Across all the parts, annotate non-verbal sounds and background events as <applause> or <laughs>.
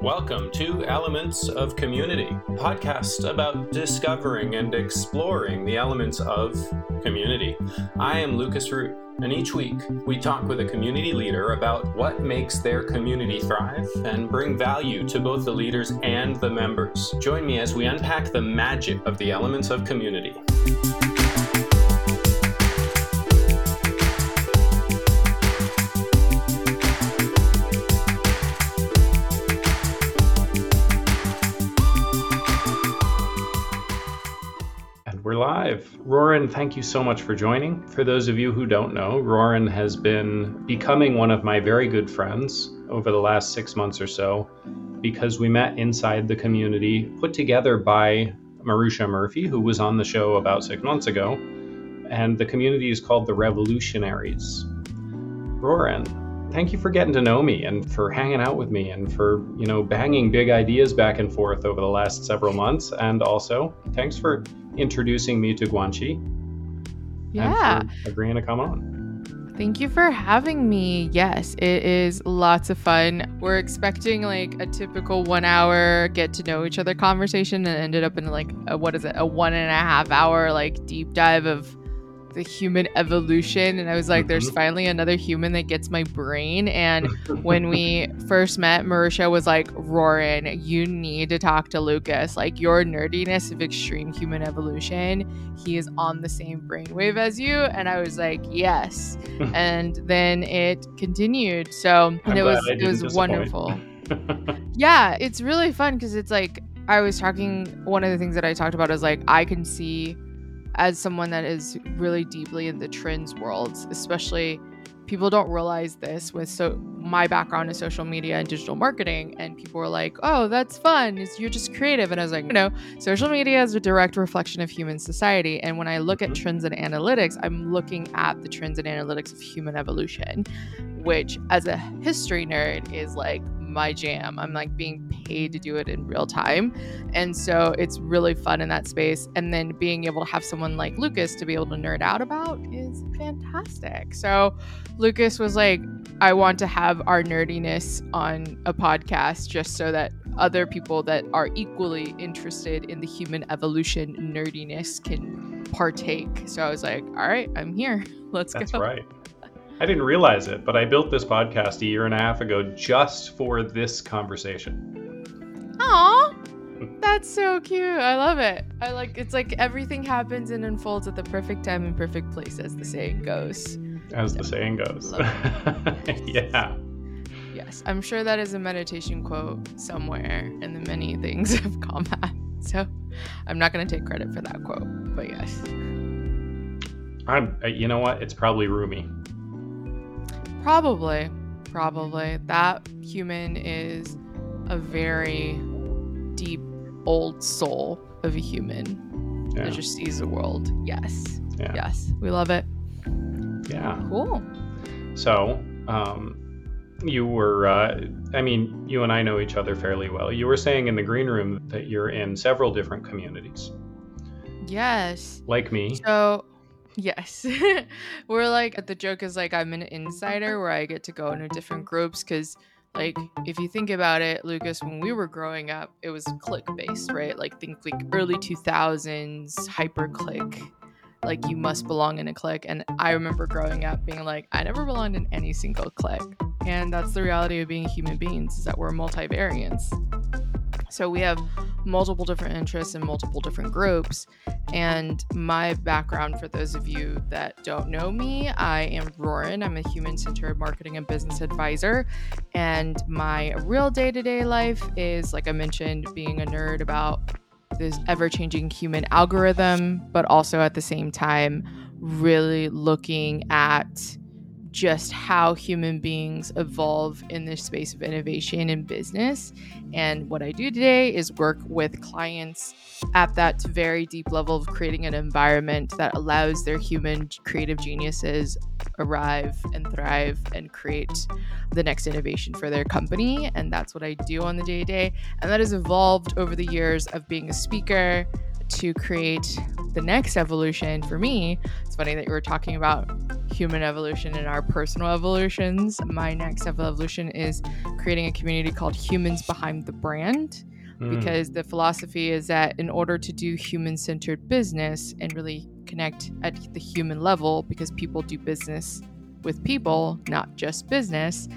Welcome to Elements of Community, podcast about discovering and exploring the elements of community. I am Lucas Root, and each week we talk with a community leader about what makes their community thrive and bring value to both the leaders and the members. Join me as we unpack the magic of the elements of community. Live. Ruoyun, thank you so much for joining. For those of you who don't know, Ruoyun has been becoming one of my very good friends over the last six months or so because we met inside the community put together by Marusha Murphy, who was on the show about six months ago. And the community is called the Revolutionaries. Ruoyun, thank you for getting to know me and for hanging out with me and for, you know, banging big ideas back and forth over the last several months. And also, thanks for introducing me to Guanxi. Yeah. agreeing to come on. Thank you for having me. Yes, it is lots of fun. We're expecting like a typical one hour get to know each other conversation and ended up in like a, what is it, a one and a half hour like deep dive of the human evolution and i was like mm-hmm. there's finally another human that gets my brain. And <laughs> when we first met marisha was like Ruoyun you need to talk to lucas. Like your nerdiness of extreme human evolution he is on the same brainwave as you. And i was like yes. <laughs> And then it continued. So it was it was wonderful. <laughs> Yeah it's really fun because it's like i was talking one of the things that i talked about is like i can see as someone that is really deeply in the trends world, especially people don't realize this with so my background is social media and digital marketing and people were like oh that's fun it's, you're just creative and i was like no social media is a direct reflection of human society and when i look at mm-hmm. trends and analytics i'm looking at the trends and analytics of human evolution which as a history nerd is like my jam. I'm like being paid to do it in real time. And so it's really fun in that space. And then being able to have someone like Lucas to be able to nerd out about is fantastic. So Lucas was like, I want to have our nerdiness on a podcast just so that other people that are equally interested in the human evolution nerdiness can partake. So I was like, all right, I'm here. Let's That's go. That's right. I didn't realize it, but I built this podcast a year and a half ago just for this conversation. Aw, <laughs> that's so cute. I love it. I like it's like everything happens and unfolds at the perfect time and perfect place, as the saying goes. As the saying goes. <laughs> yeah. Yes, I'm sure that is a meditation quote somewhere in the many things <laughs> of combat. So I'm not going to take credit for that quote, but yes. I'm, uh, you know what? It's probably Rumi. Probably. Probably. That human is a very deep, old soul of a human yeah. that just sees the world. Yes. Yeah. Yes. We love it. Yeah. Cool. So, um, you were, uh, I mean, you and I know each other fairly well. You were saying in the green room that you're in several different communities. Yes. Like me. So, Yes. <laughs> We're like, the joke is like, I'm an insider where I get to go into different groups because, like, if you think about it, Lucas, when we were growing up, it was clique based, right? Like, think like early 2000s, hyper clique. Like, you must belong in a clique. And I remember growing up being like, I never belonged in any single clique. And that's the reality of being human beings, is that we're multivariants. So we have multiple different interests in multiple different groups. And my background, for those of you that don't know me, I am Ruoyun. I'm a human centered marketing and business advisor. And my real day to day life is, like I mentioned, being a nerd about this ever changing human algorithm, but also at the same time, really looking at just how human beings evolve in this space of innovation and business. And what I do today is work with clients at that very deep level of creating an environment that allows their human creative geniuses arrive and thrive and create the next innovation for their company. And that's what I do on the day to day. And that has evolved over the years of being a speaker, to create the next evolution for me, it's funny that you were talking about human evolution and our personal evolutions. My next evolution is creating a community called Humans Behind the Brand. Mm. Because the philosophy is that in order to do human centered business and really connect at the human level, because people do business with people, not just business,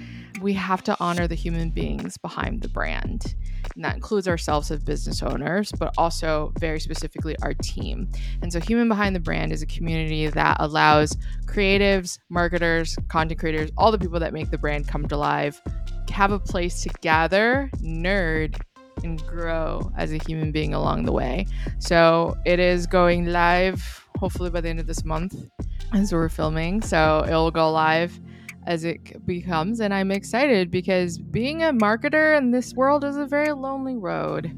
we have to honor the human beings behind the brand. And that includes ourselves as business owners, but also very specifically our team. And so, Human Behind the Brand is a community that allows creatives, marketers, content creators, all the people that make the brand come to life, have a place to gather, nerd, and grow as a human being along the way. So, it is going live hopefully by the end of this month as we're filming. So, it'll go live as it becomes and i'm excited because being a marketer in this world is a very lonely road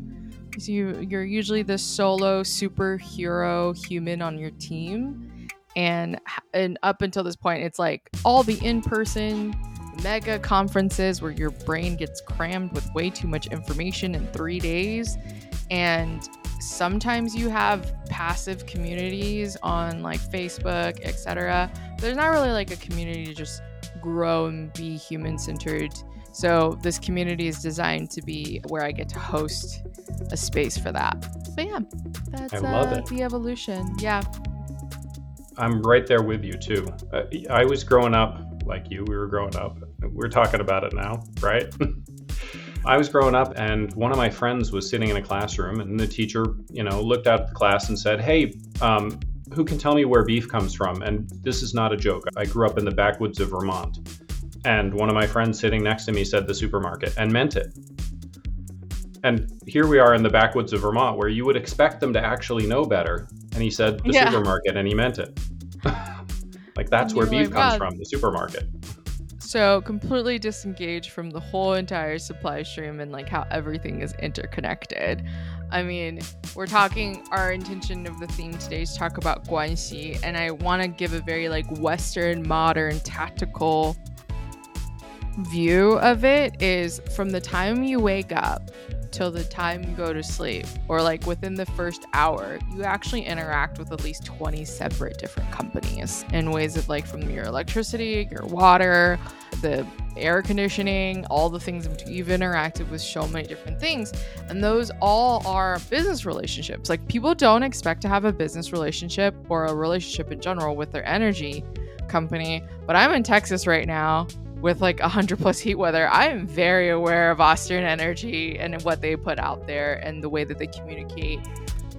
because you you're usually the solo superhero human on your team and and up until this point it's like all the in-person mega conferences where your brain gets crammed with way too much information in 3 days and sometimes you have passive communities on like Facebook, etc. There's not really like a community to just grow and be human centered. So this community is designed to be where I get to host a space for that. But yeah, that's uh, the evolution. Yeah. I'm right there with you too. Uh, I was growing up like you. We were growing up. We're talking about it now, right? <laughs> I was growing up, and one of my friends was sitting in a classroom, and the teacher, you know, looked out at the class and said, "Hey, um, who can tell me where beef comes from? And this is not a joke. I grew up in the backwoods of Vermont. And one of my friends sitting next to me said the supermarket and meant it. And here we are in the backwoods of Vermont where you would expect them to actually know better. And he said the yeah. supermarket and he meant it. <laughs> like that's where beef like, comes from, the supermarket. So completely disengaged from the whole entire supply stream and like how everything is interconnected. I mean, we're talking our intention of the theme today is talk about Guanxi, and I want to give a very like Western, modern, tactical view of it. Is from the time you wake up till the time you go to sleep, or like within the first hour, you actually interact with at least 20 separate different companies in ways of like from your electricity, your water, the air conditioning, all the things you've interacted with so many different things. And those all are business relationships. Like people don't expect to have a business relationship or a relationship in general with their energy company. But I'm in Texas right now with like 100 plus heat weather, I am very aware of Austin Energy and what they put out there and the way that they communicate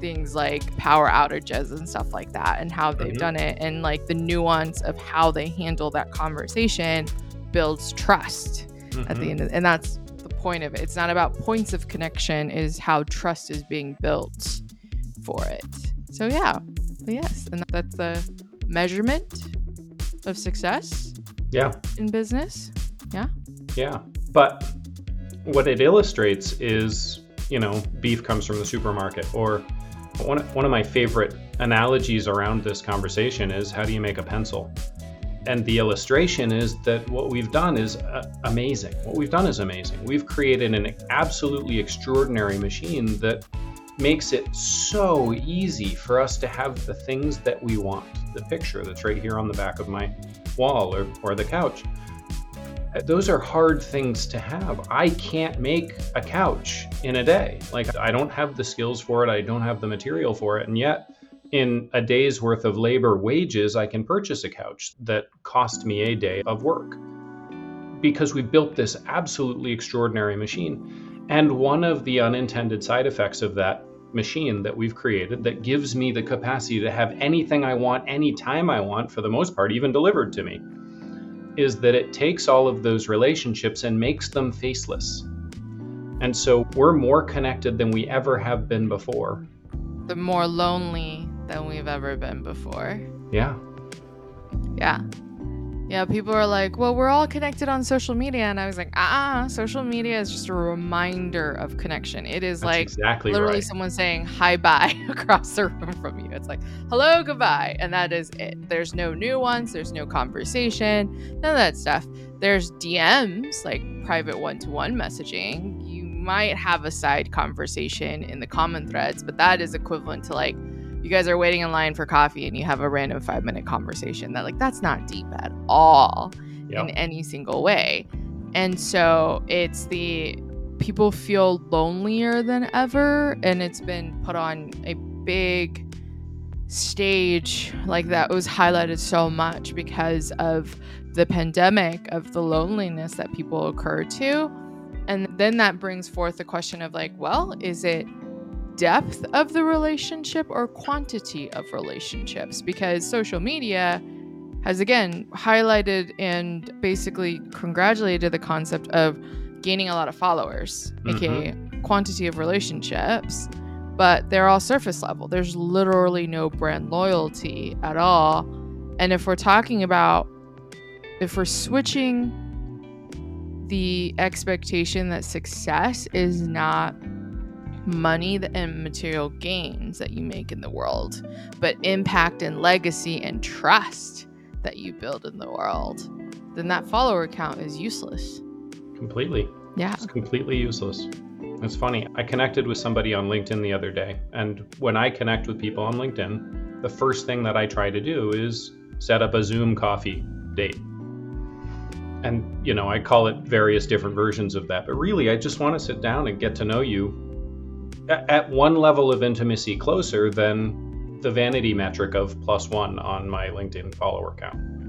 things like power outages and stuff like that and how they've mm-hmm. done it and like the nuance of how they handle that conversation builds trust mm-hmm. at the mm-hmm. end of, and that's the point of it it's not about points of connection is how trust is being built for it so yeah yes and that's the measurement of success yeah. In business. Yeah. Yeah. But what it illustrates is, you know, beef comes from the supermarket. Or one, one of my favorite analogies around this conversation is how do you make a pencil? And the illustration is that what we've done is uh, amazing. What we've done is amazing. We've created an absolutely extraordinary machine that makes it so easy for us to have the things that we want. The picture that's right here on the back of my wall or, or the couch. Uh, those are hard things to have. I can't make a couch in a day. Like, I don't have the skills for it, I don't have the material for it. And yet, in a day's worth of labor wages, I can purchase a couch that cost me a day of work because we built this absolutely extraordinary machine. And one of the unintended side effects of that machine that we've created that gives me the capacity to have anything I want anytime I want, for the most part, even delivered to me, is that it takes all of those relationships and makes them faceless. And so we're more connected than we ever have been before. The more lonely than we've ever been before. Yeah. Yeah. Yeah, people are like, well, we're all connected on social media. And I was like, ah, uh-uh, social media is just a reminder of connection. It is That's like exactly literally right. someone saying hi bye <laughs> across the room from you. It's like, hello, goodbye. And that is it. There's no nuance, there's no conversation, none of that stuff. There's DMs, like private one to one messaging. You might have a side conversation in the common threads, but that is equivalent to like you guys are waiting in line for coffee and you have a random five minute conversation that like that's not deep at all yep. in any single way. And so it's the people feel lonelier than ever and it's been put on a big stage like that was highlighted so much because of the pandemic of the loneliness that people occur to and then that brings forth the question of like well is it depth of the relationship or quantity of relationships because social media has again highlighted and basically congratulated the concept of gaining a lot of followers, mm-hmm. aka quantity of relationships, but they're all surface level. There's literally no brand loyalty at all. And if we're talking about if we're switching the expectation that success is not money and material gains that you make in the world, but impact and legacy and trust that you build in the world, then that follower count is useless. Completely. Yeah. It's completely useless. It's funny. I connected with somebody on LinkedIn the other day. And when I connect with people on LinkedIn, the first thing that I try to do is set up a Zoom coffee date. And, you know, I call it various different versions of that. But really, I just want to sit down and get to know you at one level of intimacy closer than the vanity metric of plus one on my LinkedIn follower count.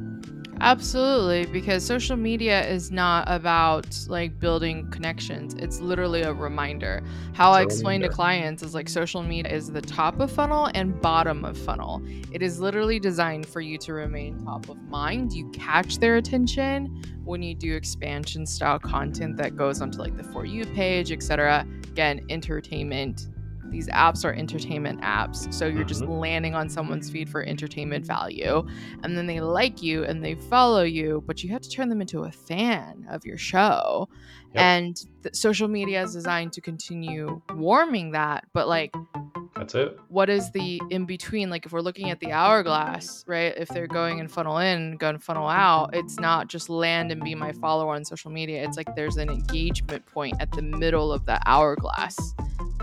Absolutely, because social media is not about like building connections. It's literally a reminder. How it's I explain to clients is like social media is the top of funnel and bottom of funnel. It is literally designed for you to remain top of mind. You catch their attention when you do expansion style content that goes onto like the for you page, etc. Again, entertainment these apps are entertainment apps. So you're just mm-hmm. landing on someone's feed for entertainment value. And then they like you and they follow you, but you have to turn them into a fan of your show. Yep. And social media is designed to continue warming that. But like, that's it. What is the in between? Like if we're looking at the hourglass, right? If they're going and funnel in, go and funnel out, it's not just land and be my follower on social media. It's like there's an engagement point at the middle of the hourglass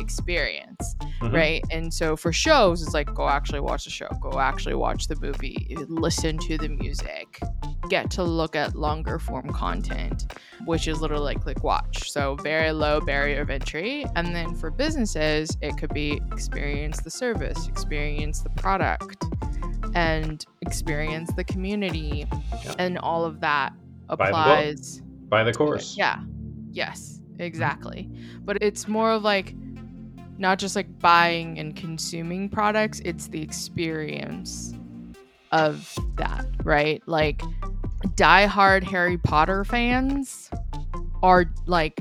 experience, mm-hmm. right? And so for shows, it's like go actually watch the show, go actually watch the movie, listen to the music, get to look at longer form content, which is literally like click watch. So very low barrier of entry. And then for businesses, it could be experience the service, experience the product, and experience the community. Yeah. And all of that applies. By the, By the course. Yeah. Yes, exactly. But it's more of like not just like buying and consuming products, it's the experience of that, right? Like die-hard Harry Potter fans are like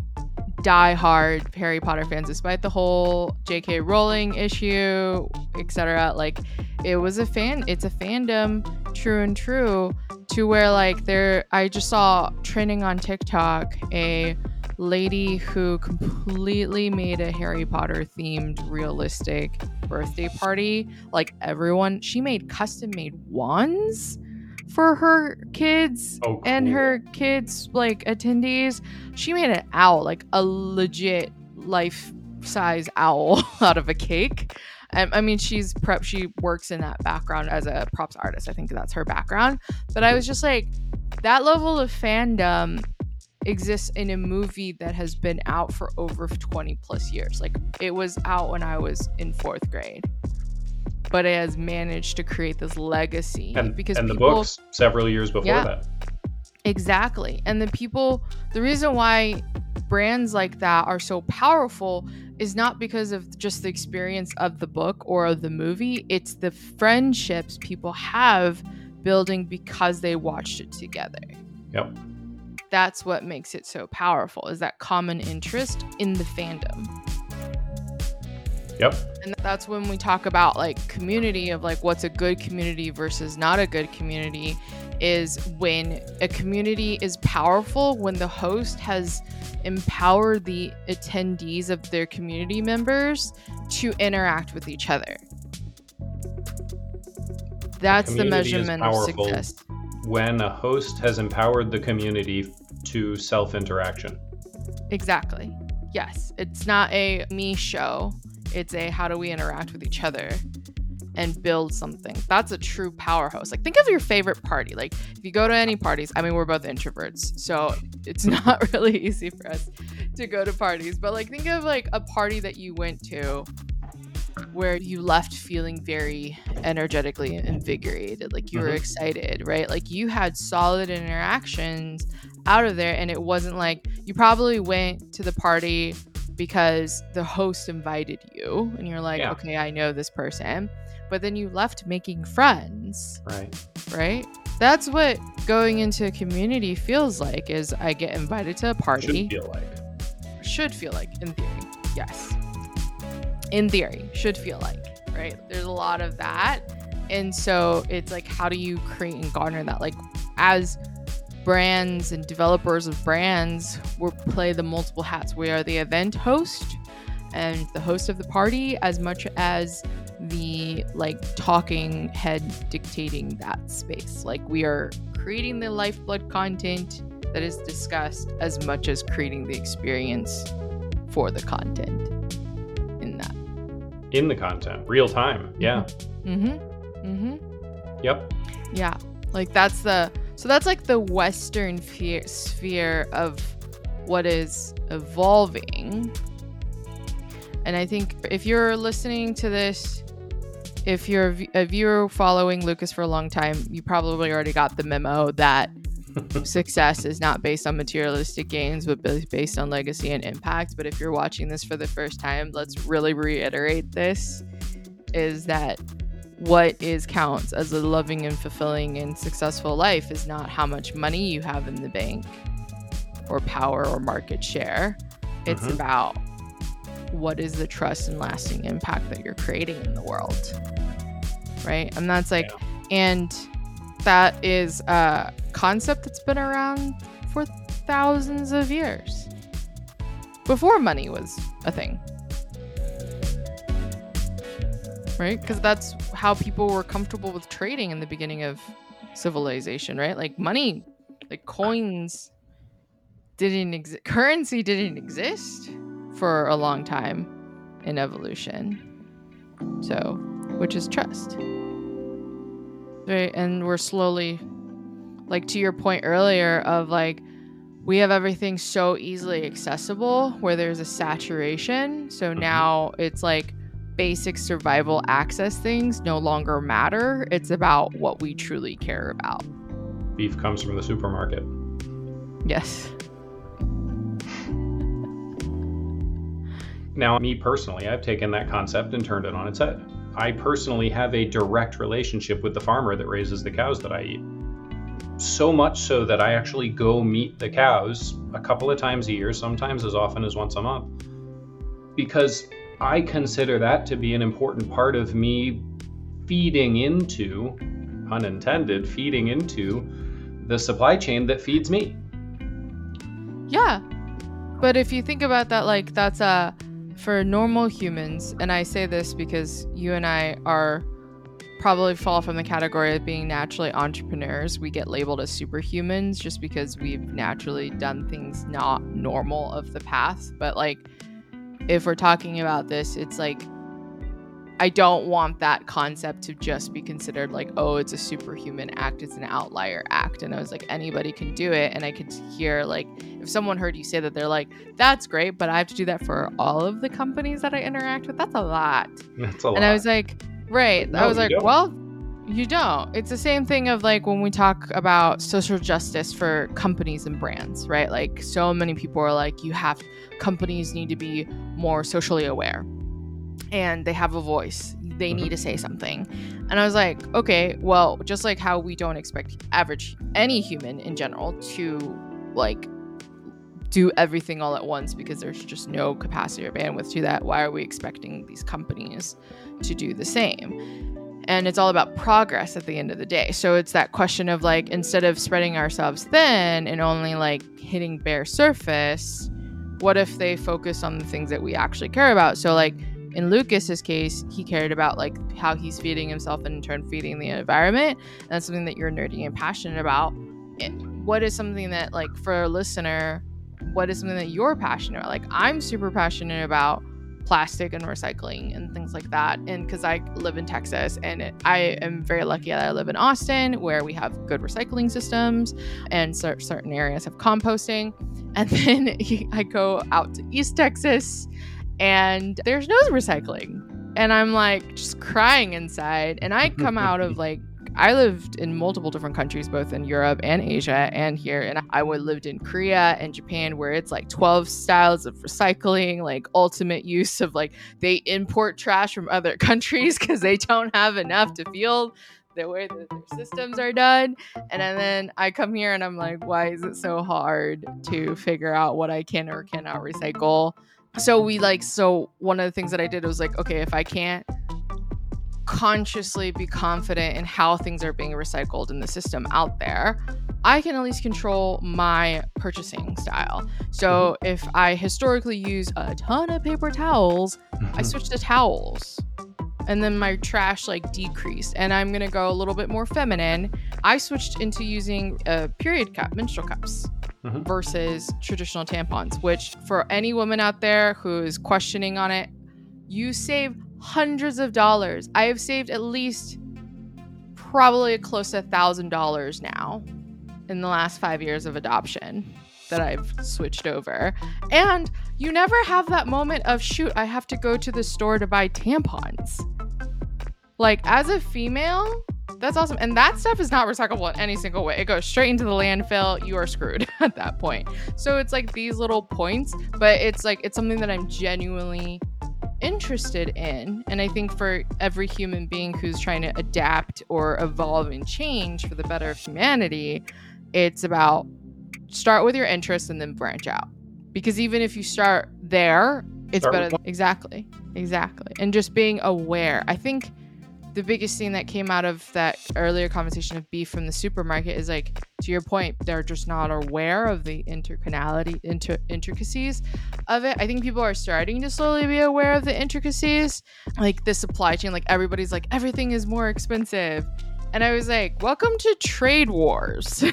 die-hard Harry Potter fans, despite the whole J.K. Rowling issue, etc. Like, it was a fan. It's a fandom, true and true, to where like there. I just saw trending on TikTok a lady who completely made a Harry Potter themed realistic birthday party. Like everyone, she made custom made wands for her kids oh, cool. and her kids like attendees. She made an owl, like a legit life size owl <laughs> out of a cake. I mean, she's prep. She works in that background as a props artist. I think that's her background. But I was just like, that level of fandom exists in a movie that has been out for over 20 plus years. Like it was out when I was in fourth grade but it has managed to create this legacy and, because and people, the books several years before yeah, that. Exactly. And the people, the reason why brands like that are so powerful is not because of just the experience of the book or the movie, it's the friendships people have building because they watched it together. Yep. That's what makes it so powerful is that common interest in the fandom. Yep. And that's when we talk about like community of like what's a good community versus not a good community is when a community is powerful when the host has empowered the attendees of their community members to interact with each other. That's the, measurement of success. When a host has empowered the community to self interaction. Exactly. yes, it's not a me show. It's a how do we interact with each other and build something. That's a true powerhouse. Like think of your favorite party. Like if you go to any parties, I mean we're both introverts, so it's <laughs> not really easy for us to go to parties, but like think of like a party that you went to where you left feeling very energetically invigorated, like you were Mhm. excited, right? Like you had solid interactions out of there and it wasn't like you probably went to the party because the host invited you and you're like, Yeah. okay, I know this person. But then you left making friends, Right. right? That's what going into a community feels like is I get invited to a party Should feel like. should feel like in theory yes in theory should feel like right? There's a lot of that. And so it's like how do you create and garner that? Like as brands and developers of brands we play the multiple hats. We are the event host and the host of the party as much as the like talking head dictating that space. Like we are creating the lifeblood content that is discussed as much as creating the experience for the content. In the content, real time. Yeah. Mm-hmm. Mm-hmm. Yep. Yeah. Like that's the so that's like the Western fe- sphere of what is evolving. And I think if you're listening to this, if you're a viewer following Lucas for a long time, you probably already got the memo that success is not based on materialistic gains, but based on legacy and impact. But if you're watching this for the first time, let's really reiterate this is that what is counts as a loving and fulfilling and successful life is not how much money you have in the bank or power or market share. It's Mhm. about what is the trust and lasting impact that you're creating in the world. Right? And that's like, and that is a concept that's been around for thousands of years before money was a thing. Right? Because that's how people were comfortable with trading in the beginning of civilization, right? Like money, like coins didn't exist, currency didn't exist for a long time in evolution. So, which is trust. Right? And we're slowly like to your point earlier of like we have everything so easily accessible where there's a saturation. So Mhm. now it's like basic survival access things no longer matter. It's about what we truly care about. Beef comes from the supermarket. Yes. Now, me personally, I've taken that concept and turned it on its head. I personally have a direct relationship with the farmer that raises the cows that I eat. So much so that I actually go meet the cows a couple of times a year, sometimes as often as once a month. Because I consider that to be an important part of me feeding into, unintended, feeding into the supply chain that feeds me. Yeah. But if you think about that, like that's a for normal humans, and I say this because you and I are probably fall from the category of being naturally entrepreneurs. We get labeled as superhumans just because we've naturally done things not normal of the past. But like if we're talking about this, it's like I don't want that concept to just be considered like, oh, it's a superhuman act, it's an outlier act. And I was like, anybody can do it. And I could hear like if someone heard you say that, they're like, that's great, but I have to do that for all of the companies that I interact with. That's a lot. That's a lot. And I was like, right. I was like, don't. well, you don't. It's the same thing of like when we talk about social justice for companies and brands, right? Like so many people are like, you have companies need to be more socially aware and they have a voice. They Mhm. need to say something. And I was like, okay, well, just like how we don't expect average any human in general to like do everything all at once because there's just no capacity or bandwidth to that. Why are we expecting these companies to do the same? And it's all about progress at the end of the day. So it's that question of like, instead of spreading ourselves thin and only like hitting bare surface, what if they focus on the things that we actually care about? So, like, in Lucas's case, he cared about like how he's feeding himself and in turn feeding the environment. And that's something that you're nerdy and passionate about. It- what is something that like for a listener what is something that you're passionate about? Like I'm super passionate about plastic and recycling and things like that. And because I live in Texas and it, I am very lucky that I live in Austin where we have good recycling systems and certain areas have composting. And <laughs> then I go out to East Texas and there's no recycling. And I'm like just crying inside. And I come out of <laughs> like I lived in multiple different countries, both in Europe and Asia and here. And I would lived in Korea and Japan, where it's like 12 styles of recycling, like ultimate use of like they import trash from other <laughs> countries because they don't have enough to field the way that their systems are done. And then I come here and I'm like, why is it so hard to figure out what I can or cannot recycle? So we like, so one of the things that I did was like, okay, if I can't consciously be confident in how things are being recycled in the system out there, I can at least control my purchasing style. So mm-hmm. if I historically use a ton of paper towels, I mm-hmm. switch to towels. And then my trash like decreased, and I'm gonna go a little bit more feminine. I switched into using a period cup, menstrual cups, mm-hmm. versus traditional tampons. Which, for any woman out there who is questioning on it, you save hundreds of dollars. I have saved at least probably close to a thousand dollars now in the last five years of adoption that I've switched over. And you never have that moment of shoot, I have to go to the store to buy tampons. Like as a female, that's awesome. And that stuff is not recyclable in any single way. It goes straight into the landfill. You are screwed <laughs> at that point. So it's like these little points, but it's like it's something that I'm genuinely interested in. And I think for every human being who's trying to adapt or evolve and change for the better of humanity, it's about start with your interests and then branch out. Because even if you start there, it's start better. Exactly. Exactly. And just being aware. I think the biggest thing that came out of that earlier conversation of beef from the supermarket is like to your point they're just not aware of the intercanality inter- intricacies of it. I think people are starting to slowly be aware of the intricacies like the supply chain like everybody's like everything is more expensive. And i was like welcome to trade wars.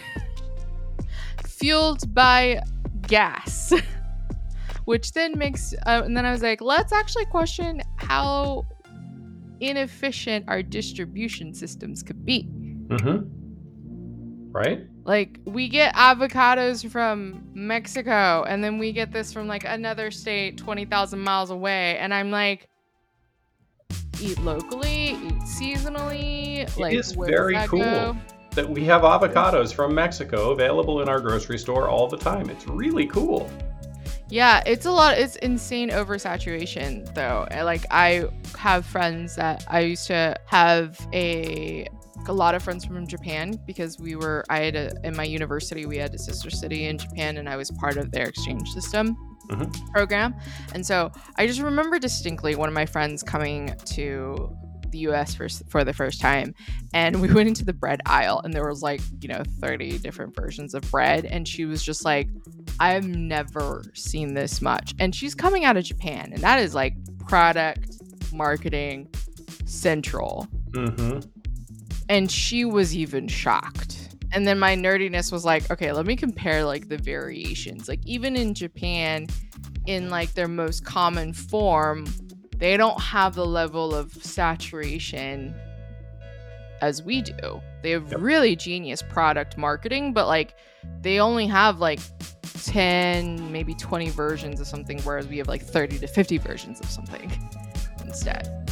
<laughs> Fueled by gas. <laughs> Which then makes uh, and then i was like let's actually question how inefficient our distribution systems could be. Mm-hmm. Right? Like we get avocados from Mexico and then we get this from like another state 20,000 miles away and I'm like eat locally, eat seasonally, it like is very cool. Go? That we have avocados from Mexico available in our grocery store all the time. It's really cool. Yeah, it's a lot. It's insane oversaturation, though. Like, I have friends that I used to have a a lot of friends from Japan because we were I had a, in my university we had a sister city in Japan and I was part of their exchange system mm-hmm. program and so I just remember distinctly one of my friends coming to the US for, for the first time. And we <laughs> went into the bread aisle and there was like, you know, 30 different versions of bread. And she was just like, I've never seen this much. And she's coming out of Japan. And that is like product marketing central. Mm-hmm. And she was even shocked. And then my nerdiness was like, okay, let me compare like the variations. Like even in Japan, in like their most common form, they don't have the level of saturation as we do. They have yep. really genius product marketing, but like they only have like 10, maybe 20 versions of something, whereas we have like 30 to 50 versions of something instead.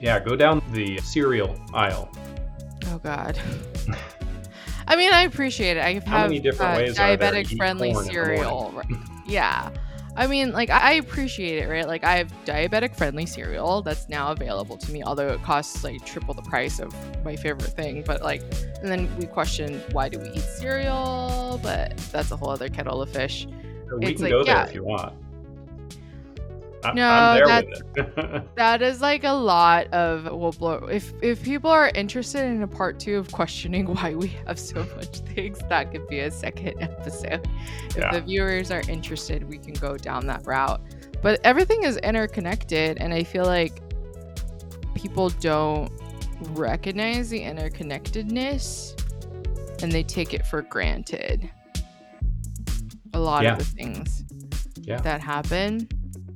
Yeah, go down the cereal aisle. Oh, God. <laughs> I mean, I appreciate it. I have How many different uh, ways diabetic friendly cereal. <laughs> yeah. I mean, like I appreciate it, right? Like I have diabetic friendly cereal that's now available to me, although it costs like triple the price of my favorite thing. But like, and then we question why do we eat cereal? But that's a whole other kettle of fish. We it's can like, go there yeah, if you want. No, that, <laughs> that is like a lot of will blow. If if people are interested in a part two of questioning <laughs> why we have so much things, that could be a second <laughs> episode. Yeah. If the viewers are interested, we can go down that route. But everything is interconnected, and I feel like people don't recognize the interconnectedness, and they take it for granted. a lot Yeah. of the things Yeah. that happen.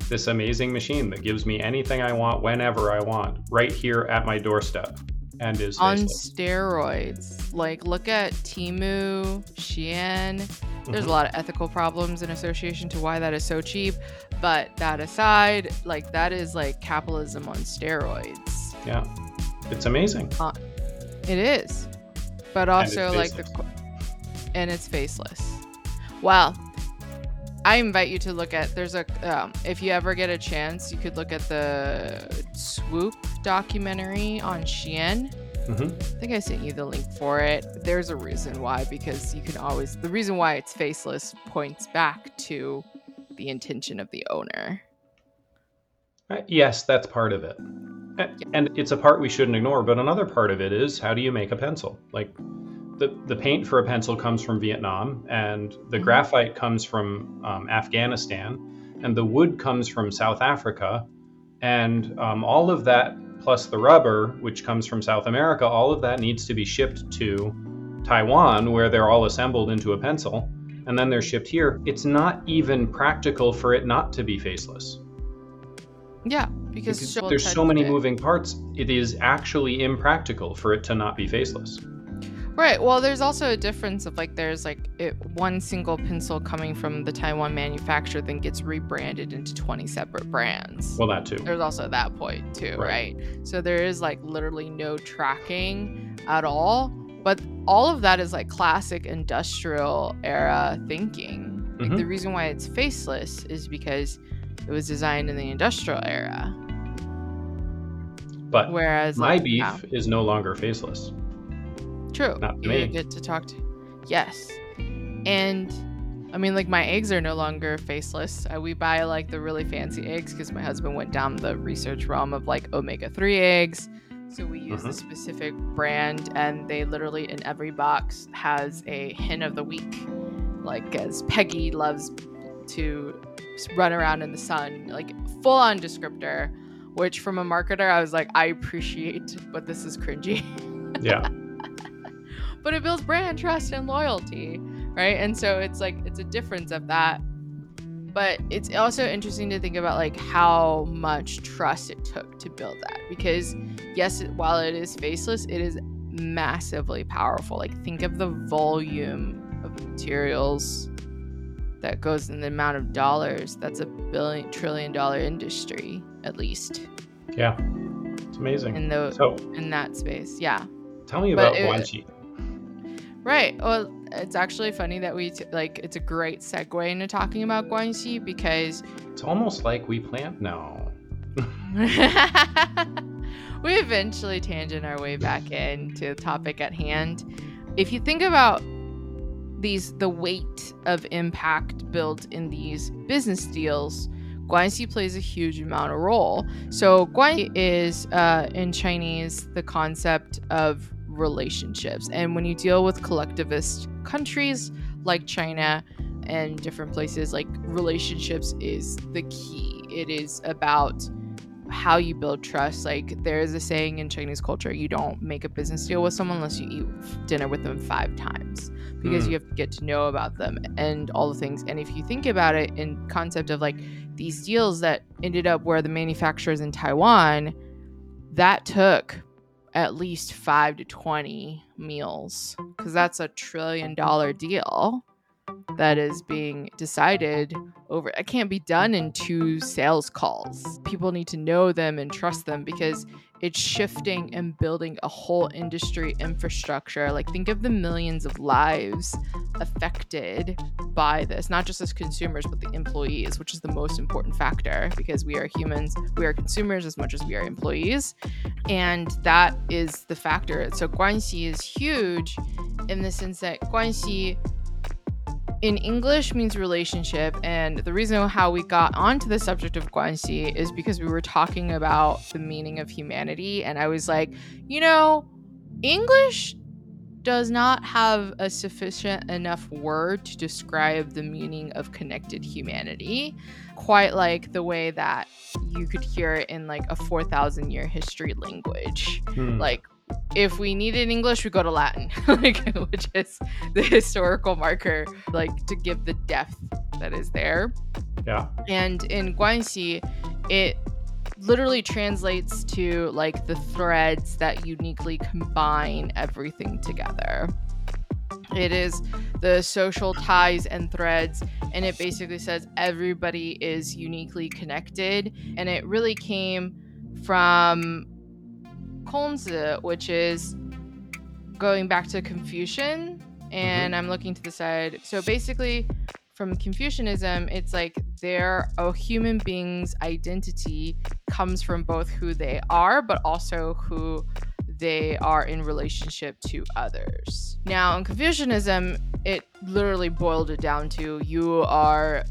This amazing machine that gives me anything I want whenever I want, right here at my doorstep, and is on faceless. steroids. Like, look at Temu, Shein. There's Mhm. a lot of ethical problems in association to why that is so cheap. But that aside, like, that is like capitalism on steroids. Yeah, it's amazing. It is. But also, like, the. And it's faceless. Well, I invite you to look at. There's a. Um, if you ever get a chance, you could look at the Swoop documentary on Shein. hmm I think I sent you the link for it. There's a reason why, because you can always, the reason why it's faceless points back to the intention of the owner. Uh, Yes, that's part of it. And it's a part we shouldn't ignore, but another part of it is how do you make a pencil? Like the, the paint for a pencil comes from Vietnam, and the Mhm. graphite comes from um, Afghanistan, and the wood comes from South Africa. And um, all of that, plus the rubber, which comes from South America, all of that needs to be shipped to Taiwan, where they're all assembled into a pencil, and then they're shipped here. It's not even practical for it not to be faceless. Yeah, because Because there's so many moving parts, it is actually impractical for it to not be faceless. Right. Well, there's also a difference of like there's like it, one single pencil coming from the Taiwan manufacturer then gets rebranded into 20 separate brands. Well, that too. there's also that point too, Right. right. So there is like literally no tracking at all. But all of that is like classic industrial era thinking. Like Mhm. the reason why it's faceless is because it was designed in the industrial era. But Whereas my like, beef yeah, is no longer faceless. True. not you me. get to talk to Yes. And I mean like my eggs are no longer faceless. Uh, we buy like the really fancy eggs because my husband went down the research realm of like omega 3 eggs. So we use Mhm. a specific brand and they literally in every box has a hint of the week. Like as Peggy loves to run around in the sun, like full on descriptor, which from a marketer I was like I appreciate, but this is cringy. Yeah. <laughs> but it builds brand trust and loyalty right? And so it's like it's a difference of that. But it's also interesting to think about like how much trust it took to build that because yes while it is faceless it is massively powerful. Like think of the volume of materials that goes in the amount of dollars. That's a billion trillion dollar industry at least. Yeah. It's amazing. in the so in that space. Yeah. Tell me but about it-. Right. Well, it's actually funny that we t- like. It's a great segue into talking about Guanxi because It's almost like we plant. now. <laughs> we eventually tangent our way back into the topic at hand. If you think about these, the weight of impact built in these business deals, Guanxi plays a huge amount of role. So Guanxi is uh, in Chinese the concept of relationships, and when you deal with collectivist countries like China and different places, like relationships is the key. It is about how you build trust. Like there is a saying in Chinese culture, you don't make a business deal with someone unless you eat dinner with them five times because Mm. you have to get to know about them and all the things. And if you think about it in concept of like these deals that ended up where the manufacturers in Taiwan, that took at least five to 20 meals because that's a trillion dollar deal that is being decided over it can't be done in two sales calls. People need to know them and trust them because it's shifting and building a whole industry infrastructure. Like think of the millions of lives affected by this not just as consumers but the employees which is the most important factor because we are humans we are consumers as much as we are employees. And that is the factor. So guanxi is huge in the sense that guanxi in English means relationship. And the reason how we got onto the subject of Guanxi is because we were talking about the meaning of humanity. And I was like, you know, English does not have a sufficient enough word to describe the meaning of connected humanity, quite like the way that you could hear it in like a 4,000 year history language Hmm. like if we need it in English, we go to Latin, <laughs> like, which is the historical marker, like to give the depth that is there. Yeah. And in Guanxi, it literally translates to like the threads that uniquely combine everything together. It is the social ties and threads, and it basically says everybody is uniquely connected. And it really came from Kongzi, which is going back to Confucian. And mm-hmm. I'm looking to the side. So basically, from Confucianism, it's like their a human being's identity comes from both who they are, but also who they are in relationship to others. Now, in Confucianism, it literally boiled it down to you are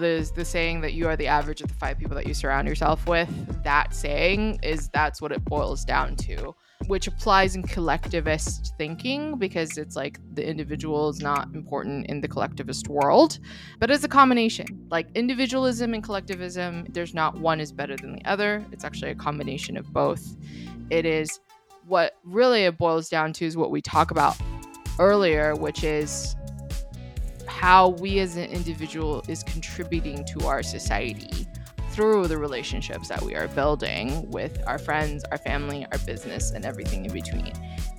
the the saying that you are the average of the five people that you surround yourself with. That saying is that's what it boils down to, which applies in collectivist thinking because it's like the individual is not important in the collectivist world, but it's a combination. Like individualism and collectivism, there's not one is better than the other. It's actually a combination of both. It is what really it boils down to is what we talk about earlier, which is how we as an individual is contributing to our society through the relationships that we are building with our friends, our family, our business, and everything in between.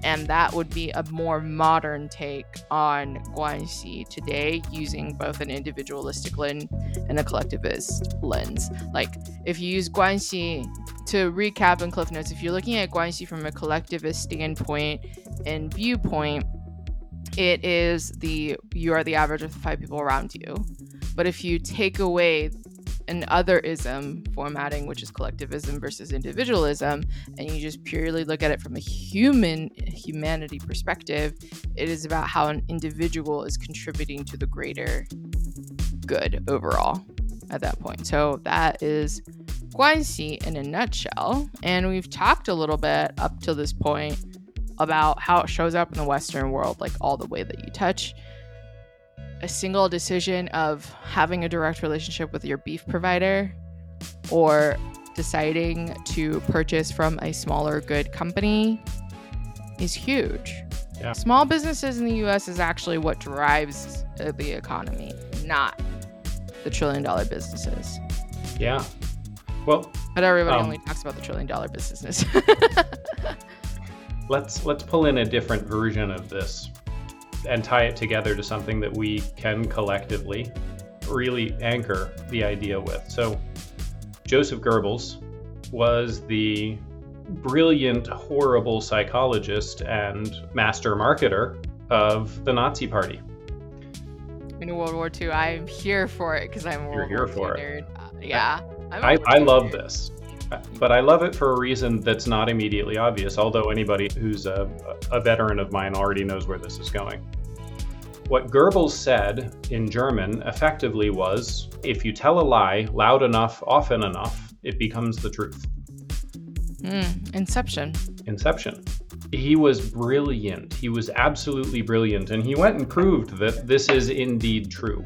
And that would be a more modern take on Guanxi today, using both an individualistic lens and a collectivist lens. Like, if you use Guanxi to recap in Cliff Notes, if you're looking at Guanxi from a collectivist standpoint and viewpoint, it is the you are the average of the five people around you. But if you take away an otherism formatting, which is collectivism versus individualism, and you just purely look at it from a human humanity perspective, it is about how an individual is contributing to the greater good overall at that point. So that is Guanxi in a nutshell. And we've talked a little bit up to this point about how it shows up in the Western world, like all the way that you touch. A single decision of having a direct relationship with your beef provider or deciding to purchase from a smaller good company is huge. Yeah. Small businesses in the US is actually what drives the economy, not the trillion dollar businesses. Yeah. Well, but everybody um, only talks about the trillion dollar businesses. <laughs> let's let's pull in a different version of this and tie it together to something that we can collectively really anchor the idea with. So Joseph Goebbels was the brilliant, horrible psychologist and master marketer of the Nazi Party. In World War II, I'm here for it because I'm a World You're here War for II it. nerd. Uh, yeah, I, I love this but I love it for a reason that's not immediately obvious, although anybody who's a, a veteran of mine already knows where this is going. What Goebbels said in German effectively was if you tell a lie loud enough, often enough, it becomes the truth. Mm, inception. Inception. He was brilliant. He was absolutely brilliant. And he went and proved that this is indeed true.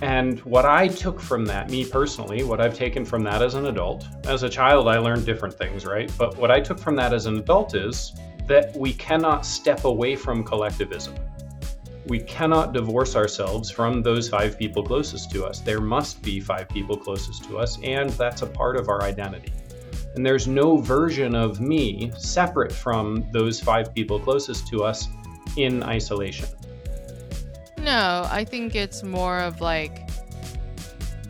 And what I took from that, me personally, what I've taken from that as an adult, as a child, I learned different things, right? But what I took from that as an adult is that we cannot step away from collectivism. We cannot divorce ourselves from those five people closest to us. There must be five people closest to us, and that's a part of our identity. And there's no version of me separate from those five people closest to us in isolation. No, I think it's more of like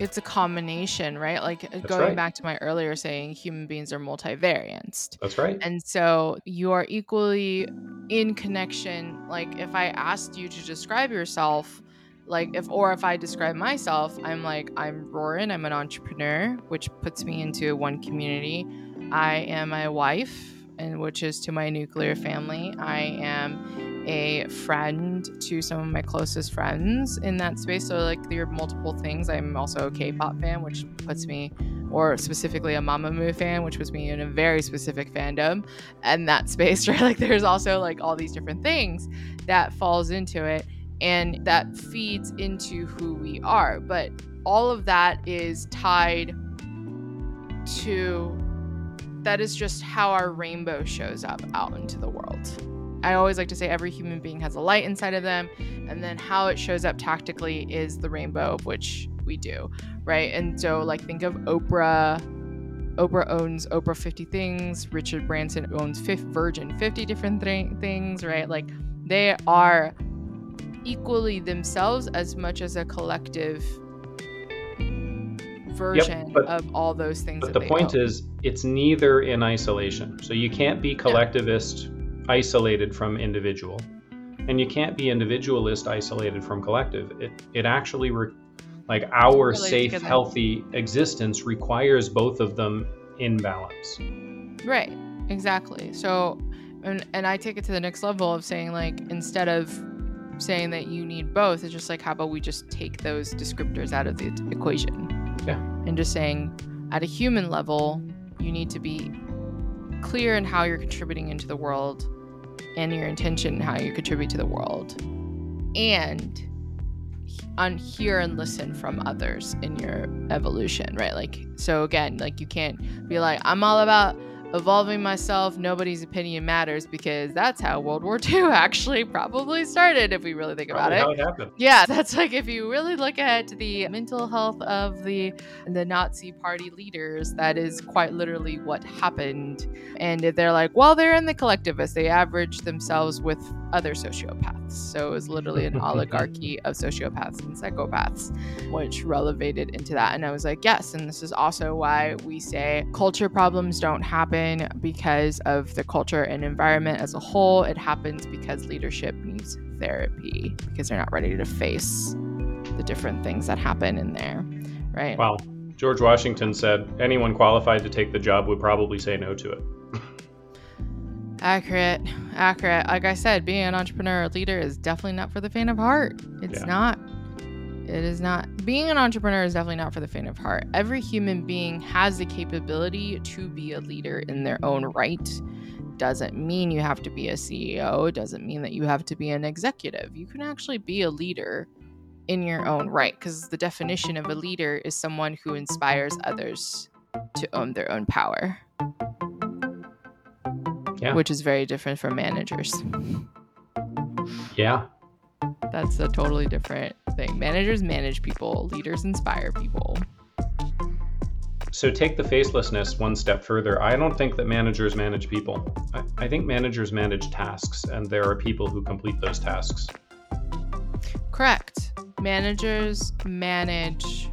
it's a combination, right? Like uh, That's going right. back to my earlier saying human beings are multivariant. That's right. And so you are equally in connection. Like if I asked you to describe yourself, like if or if I describe myself, I'm like I'm Ruoyun, I'm an entrepreneur, which puts me into one community. I am a wife, and which is to my nuclear family. I am a friend to some of my closest friends in that space. So like there are multiple things. I'm also a K-pop fan, which puts me, or specifically a Mamamoo fan, which puts me in a very specific fandom and that <laughs> space. Right, like there's also like all these different things that falls into it, and that feeds into who we are. But all of that is tied to that is just how our rainbow shows up out into the world. I always like to say every human being has a light inside of them, and then how it shows up tactically is the rainbow, of which we do, right? And so, like, think of Oprah. Oprah owns Oprah 50 Things. Richard Branson owns Fifth Virgin 50 different th- things, right? Like, they are equally themselves as much as a collective version yep, but, of all those things. But the point own. is, it's neither in isolation. So you can't be collectivist. Isolated from individual, and you can't be individualist isolated from collective. It it actually re- like our safe, together. healthy existence requires both of them in balance. Right. Exactly. So, and and I take it to the next level of saying like instead of saying that you need both, it's just like how about we just take those descriptors out of the equation yeah. And just saying, at a human level, you need to be clear in how you're contributing into the world and your intention in how you contribute to the world. And on hear and listen from others in your evolution, right? Like, so again, like you can't be like, I'm all about evolving myself, nobody's opinion matters because that's how World War II <laughs> actually probably started if we really think about probably it. It. Yeah, <laughs> that's like if you really look at the mental health of the the Nazi party leaders, that is quite literally what happened. And they're like, well, they're in the collectivist. They average themselves with other sociopaths. So it was literally an <laughs> oligarchy of sociopaths and psychopaths, which relevated into that. And I was like, yes. And this is also why we say culture problems don't happen because of the culture and environment as a whole. It happens because leadership needs therapy because they're not ready to face the different things that happen in there. Right. Wow. George Washington said anyone qualified to take the job would probably say no to it. <laughs> Accurate, accurate. Like I said, being an entrepreneur or leader is definitely not for the faint of heart. It's yeah. not. It is not. Being an entrepreneur is definitely not for the faint of heart. Every human being has the capability to be a leader in their own right. Doesn't mean you have to be a CEO. Doesn't mean that you have to be an executive. You can actually be a leader in your own right because the definition of a leader is someone who inspires others to own their own power yeah. which is very different from managers. Yeah. That's a totally different thing. Managers manage people, leaders inspire people. So take the facelessness one step further. I don't think that managers manage people. I, I think managers manage tasks, and there are people who complete those tasks. Correct. Managers manage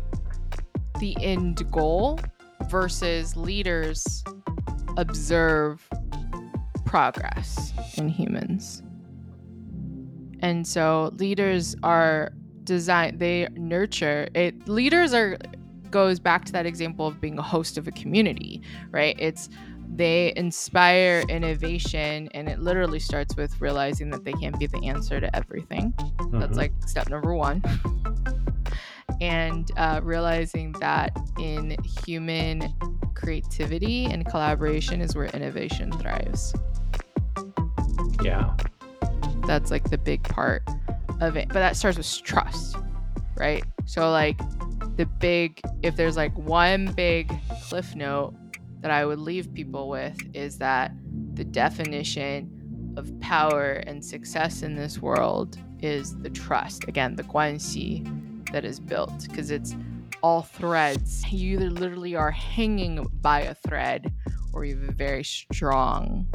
the end goal versus leaders observe progress in humans. And so leaders are designed they nurture it leaders are goes back to that example of being a host of a community, right? It's they inspire innovation and it literally starts with realizing that they can't be the answer to everything. Mm-hmm. That's like step number 1. and uh, realizing that in human creativity and collaboration is where innovation thrives. Yeah. That's like the big part of it. But that starts with trust, right? So, like, the big, if there's like one big cliff note that I would leave people with is that the definition of power and success in this world is the trust. Again, the guanxi that is built because it's all threads. You either literally are hanging by a thread or you have a very strong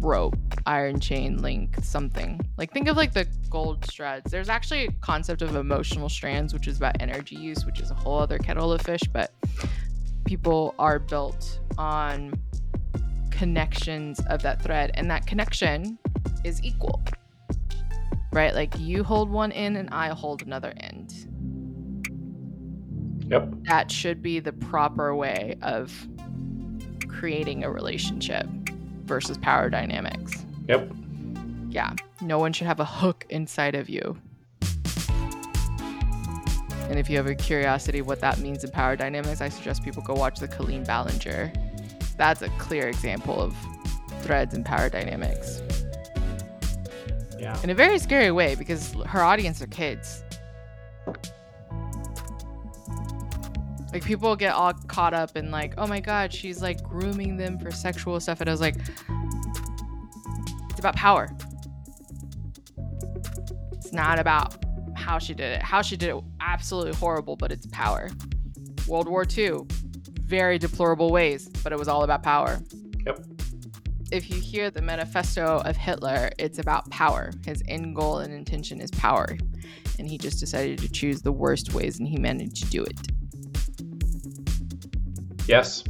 rope, iron chain link, something. Like think of like the gold strands. There's actually a concept of emotional strands, which is about energy use, which is a whole other kettle of fish, but people are built on connections of that thread and that connection is equal. Right? Like you hold one end and I hold another end. Yep. That should be the proper way of creating a relationship versus power dynamics. Yep. Yeah. No one should have a hook inside of you. And if you have a curiosity what that means in power dynamics, I suggest people go watch the Colleen Ballinger. That's a clear example of threads and power dynamics. Yeah. In a very scary way because her audience are kids. Like people get all caught up in like, oh my god, she's like grooming them for sexual stuff, and I was like, it's about power. It's not about how she did it. How she did it, absolutely horrible, but it's power. World War II, very deplorable ways, but it was all about power. Yep. If you hear the manifesto of Hitler, it's about power. His end goal and intention is power. And he just decided to choose the worst ways and he managed to do it. Yes.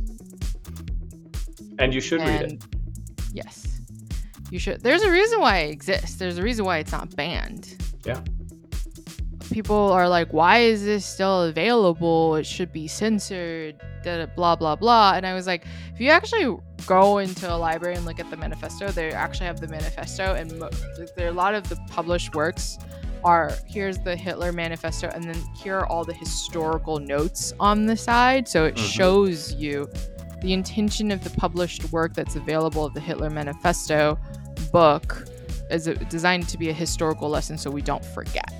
And you should read it. Yes, you should. There's a reason why it exists. There's a reason why it's not banned. Yeah. People are like, why is this still available? It should be censored. Blah blah blah. And I was like, if you actually go into a library and look at the manifesto, they actually have the manifesto, and mo- there are a lot of the published works are here's the Hitler manifesto, and then here are all the historical notes on the side. So it Mhm. shows you the intention of the published work that's available of the Hitler Manifesto book is designed to be a historical lesson so we don't forget.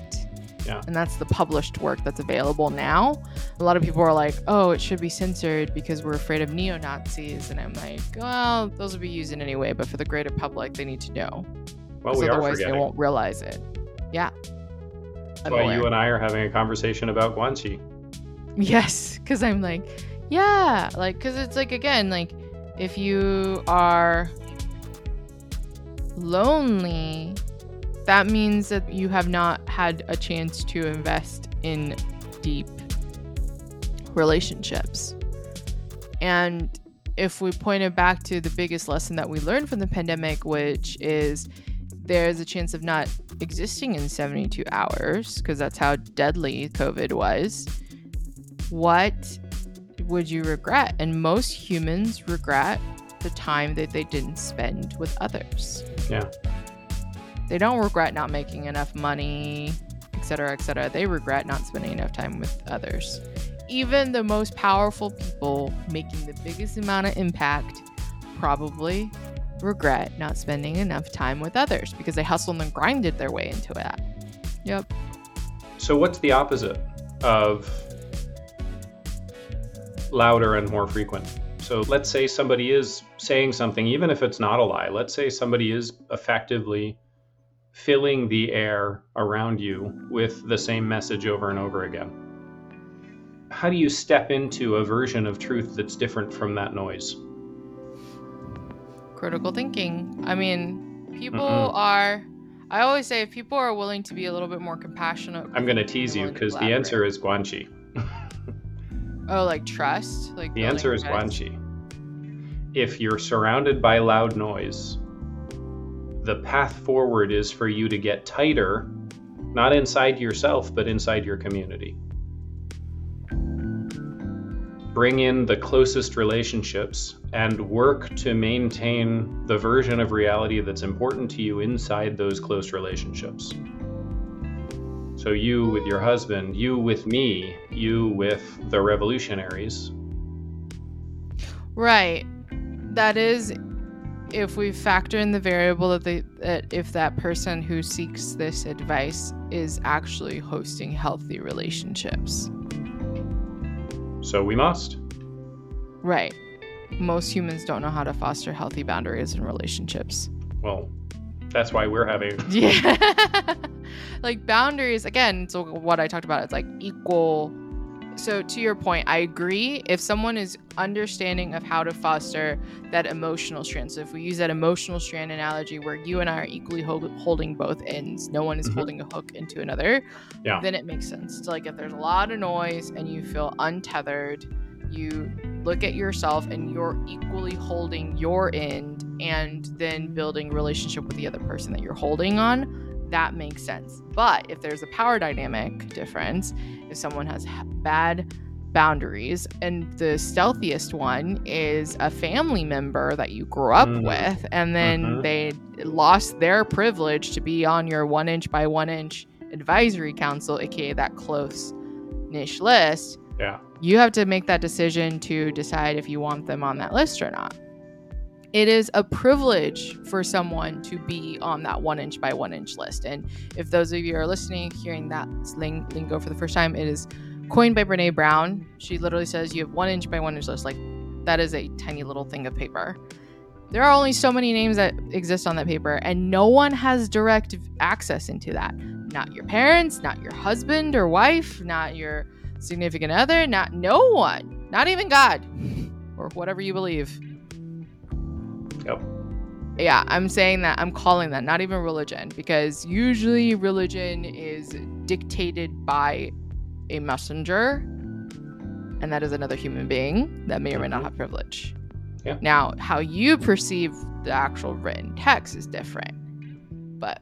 Yeah. And that's the published work that's available now. A lot of people are like, oh, it should be censored because we're afraid of neo Nazis. And I'm like, well, those will be used in any way, but for the greater public, they need to know. Well, we are otherwise, they won't realize it. That's why you and I are having a conversation about Guanxi. Yes, because I'm like, yeah, like, because it's like, again, like, if you are lonely, that means that you have not had a chance to invest in deep relationships. And if we point it back to the biggest lesson that we learned from the pandemic, which is there's a chance of not existing in 72 hours, because that's how deadly COVID was what would you regret? And most humans regret the time that they didn't spend with others. Yeah. They don't regret not making enough money, etc., etc. They regret not spending enough time with others. Even the most powerful people making the biggest amount of impact probably regret not spending enough time with others because they hustled and grinded their way into that. Yep. So, what's the opposite of louder and more frequent? So, let's say somebody is saying something, even if it's not a lie. Let's say somebody is effectively filling the air around you with the same message over and over again. How do you step into a version of truth that's different from that noise? Critical thinking. I mean, people Mm-mm. are. I always say if people are willing to be a little bit more compassionate. I'm going to tease you because the answer is Guanxi. <laughs> Oh, like trust. Like The answer is. Guanxi. If you're surrounded by loud noise, the path forward is for you to get tighter, not inside yourself, but inside your community. Bring in the closest relationships and work to maintain the version of reality that's important to you inside those close relationships. So, you with your husband, you with me, you with the revolutionaries, Right. That is, if we factor in the variable that they that if that person who seeks this advice is actually hosting healthy relationships. So we must. Right. Most humans don't know how to foster healthy boundaries in relationships. Well, that's why we're having. <laughs> Yeah. <laughs> like boundaries, again, so what I talked about, it's like equal. So, to your point, I agree. If someone is understanding of how to foster that emotional strand, so if we use that emotional strand analogy where you and I are equally hol- holding both ends, no one is Mhm. holding a hook into another, Yeah. then it makes sense. So, like, if there's a lot of noise and you feel untethered, you look at yourself and you're equally holding your end and then building relationship with the other person that you're holding on that makes sense but if there's a power dynamic difference if someone has bad boundaries and the stealthiest one is a family member that you grew up Mhm. with and then Mhm. they lost their privilege to be on your one inch by one inch advisory council aka that close niche list Yeah. you have to make that decision to decide if you want them on that list or not. It is a privilege for someone to be on that one inch by one inch list. And if those of you are listening, hearing that sling lingo for the first time, it is coined by Brene Brown. She literally says you have one inch by one inch list. Like that is a tiny little thing of paper. There are only so many names that exist on that paper, and no one has direct access into that. Not your parents, not your husband or wife, not your significant other, not no one, not even God, or whatever you believe. Yep. Yeah, I'm saying that, I'm calling that, not even religion, because usually religion is dictated by a messenger, and that is another human being that may or may not mm-hmm. have privilege. Yeah. Now, how you perceive the actual written text is different. But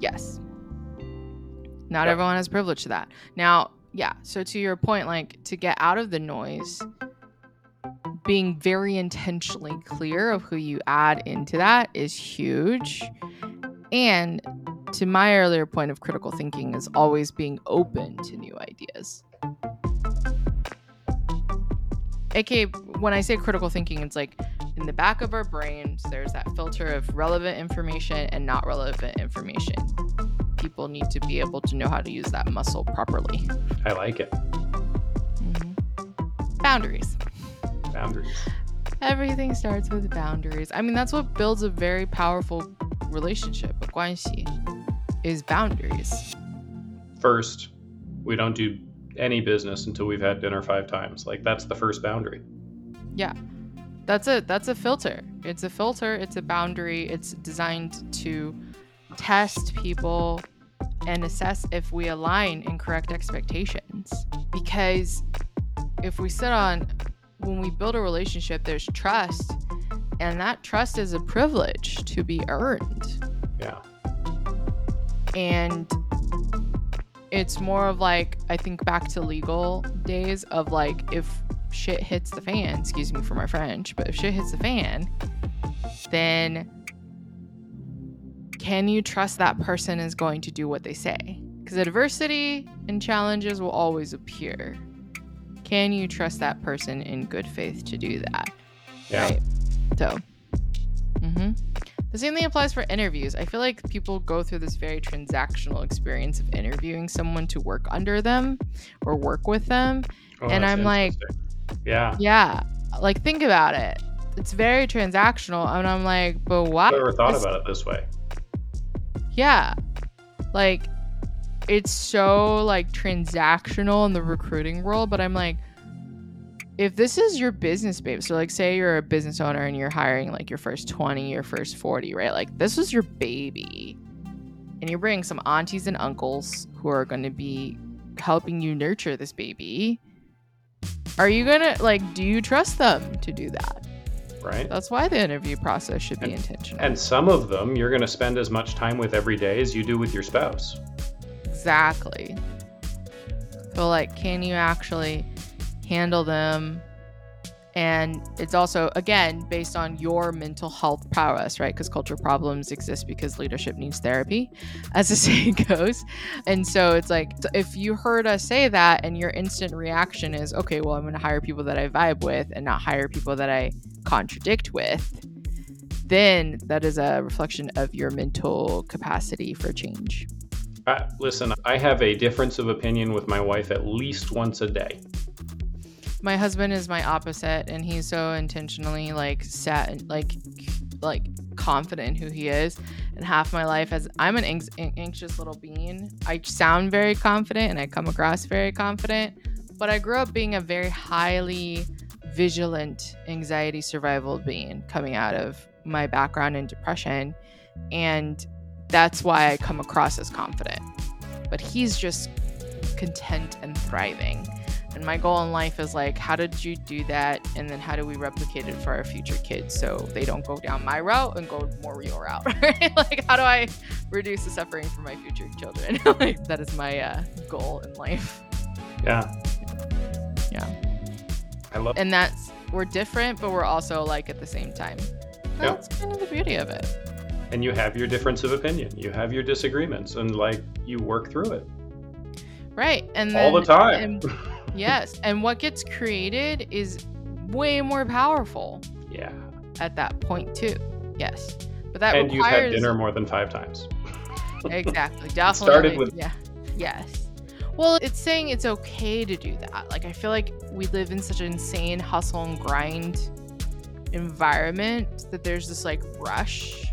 yes, not Yep. everyone has privilege to that. Now, yeah, so to your point, like to get out of the noise, being very intentionally clear of who you add into that is huge. And to my earlier point of critical thinking is always being open to new ideas. aka when i say critical thinking it's like in the back of our brains there's that filter of relevant information and not relevant information people need to be able to know how to use that muscle properly I like it. Mhm. boundaries Boundaries. everything starts with boundaries i mean that's what builds a very powerful relationship a 关系 is boundaries First, we don't do any business until we've had dinner five times. Like that's the first boundary. Yeah. That's a that's a filter it's a filter it's a boundary it's designed to test people and assess if we align in correct expectations because if we sit on when we build a relationship there's trust and that trust is a privilege to be earned. Yeah. and it's more of like i think back to legal days of like if shit hits the fan excuse me for my french but if shit hits the fan then can you trust that person is going to do what they say? Because adversity and challenges will always appear can you trust that person in good faith to do that Yeah. Right. So, hmm the same thing applies for interviews. I feel like people go through this very transactional experience of interviewing someone to work under them or work with them. Oh, And I'm like- yeah. Yeah, like think about it. It's very transactional, and I'm like, but why? I've never thought about it this way. Yeah, like it's so like transactional in the recruiting world. But I'm like, if this is your business, babe. So like, say you're a business owner and you're hiring like your first 20, your first 40, right? Like this is your baby, and you're bringing some aunties and uncles who are going to be helping you nurture this baby. Are you gonna like? Do you trust them to do that? Right. That's why the interview process should be And- intentional. And some of them you're going to spend as much time with every day as you do with your spouse. Exactly. So, like, can you actually handle them? And it's also, again, based on your mental health prowess, right? Because culture problems exist because leadership needs therapy, <laughs> as the saying <laughs> goes. And so it's like, if you heard us say that and your instant reaction is, okay, well, I'm going to hire people that I vibe with and not hire people that I contradict with, then that is a reflection of your mental capacity for change. Listen, I have a difference of opinion with my wife at least once a day. my husband is my opposite and he's so intentionally like and like like confident in who he is and half my life as i'm an anx- anxious little being i sound very confident and i come across very confident but i grew up being a very highly vigilant anxiety survival being coming out of my background in depression and that's why i come across as confident but he's just content and thriving and my goal in life is like, how did you do that? And then how do we replicate it for our future kids so they don't go down my route and go more your route? <laughs> Right? like, how do I reduce the suffering for my future children? <laughs> like, that is my uh, goal in life. Yeah. Yeah. I love And that's, we're different, but we're also like at the same time. Yeah. That's kind of the beauty of it. And you have your difference of opinion. You have your disagreements and like you work through it Right. And all the time. and- <laughs> yes. And what gets created is way more powerful yeah. at that point, too. Yes. But that and you've had dinner more than five times. <laughs> exactly definitely started with- yeah yes Well, it's saying it's okay to do that. Like, I feel like we live in such an insane hustle and grind environment that there's this like rush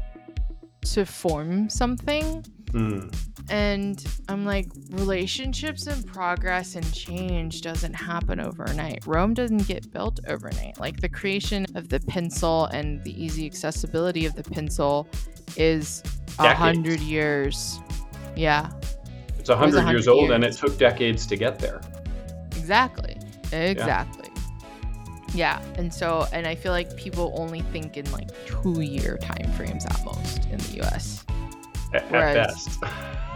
to form something. Hmm. And I'm like, relationships and progress and change doesn't happen overnight. Rome doesn't get built overnight. Like the creation of the pencil and the easy accessibility of the pencil is a hundred years. Yeah, It's a hundred 100 years old, and it took decades to get there. exactly. Exactly. Yeah. And so, and I feel like people only think in like two year time frames at most in the US At, Whereas- best.